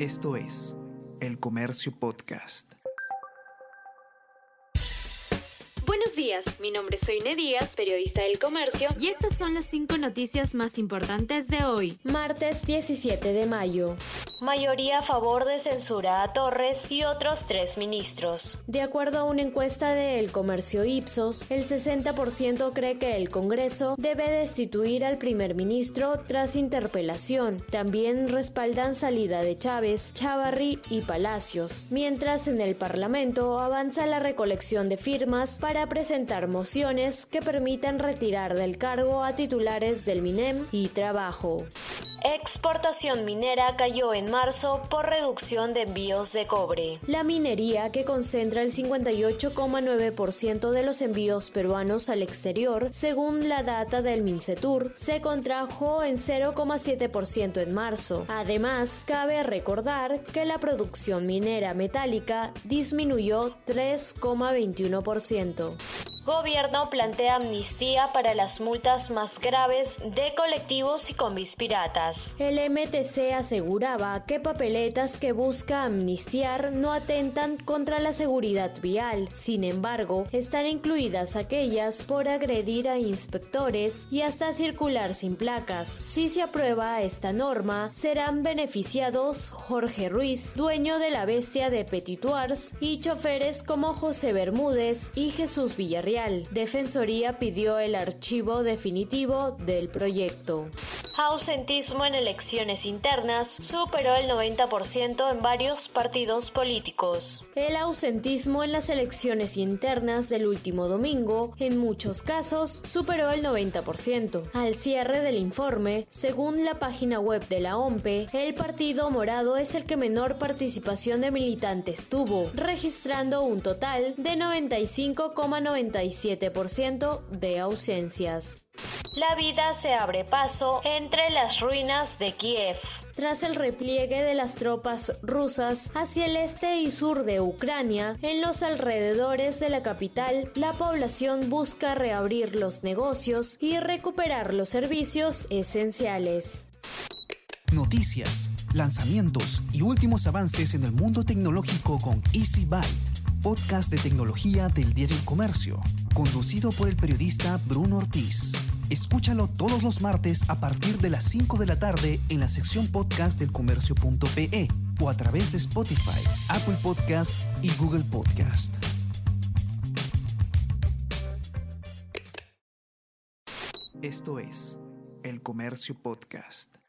Esto es El Comercio Podcast. Buenos días, mi nombre es Soine Díaz, periodista del Comercio, y estas son las cinco noticias más importantes de hoy, martes 17 de mayo. Mayoría a favor de censura a Torres y otros tres ministros. De acuerdo a una encuesta de El Comercio Ipsos, el 60% cree que el Congreso debe destituir al primer ministro tras interpelación. También respaldan salida de Chávez, Chavarri y Palacios, mientras en el Parlamento avanza la recolección de firmas para presentar mociones que permitan retirar del cargo a titulares del MINEM y Trabajo. Exportación minera cayó en marzo por reducción de envíos de cobre. La minería, que concentra el 58,9% de los envíos peruanos al exterior, según la data del Mincetur, se contrajo en 0,7% en marzo. Además, cabe recordar que la producción minera metálica disminuyó 3,21%. Gobierno plantea amnistía para las multas más graves de colectivos y combis piratas. El MTC aseguraba que papeletas que busca amnistiar no atentan contra la seguridad vial. Sin embargo, están incluidas aquellas por agredir a inspectores y hasta circular sin placas. Si se aprueba esta norma, serán beneficiados Jorge Ruiz, dueño de la bestia de Petituars, y choferes como José Bermúdez y Jesús Villarreal Defensoría pidió el archivo definitivo del proyecto. Ausentismo en elecciones internas superó el 90% en varios partidos políticos. El ausentismo en las elecciones internas del último domingo, en muchos casos, superó el 90%. Al cierre del informe, según la página web de la OMPE, el Partido Morado es el que menor participación de militantes tuvo, registrando un total de 95,97% de ausencias. La vida se abre paso entre las ruinas de Kiev. Tras el repliegue de las tropas rusas hacia el este y sur de Ucrania, en los alrededores de la capital, la población busca reabrir los negocios y recuperar los servicios esenciales. Noticias, lanzamientos y últimos avances en el mundo tecnológico con Easy Byte podcast de tecnología del diario Comercio, conducido por el periodista Bruno Ortiz. Escúchalo todos los martes a partir de las 5 de la tarde en la sección podcast del comercio.pe o a través de Spotify, Apple Podcast y Google Podcast. Esto es El Comercio Podcast.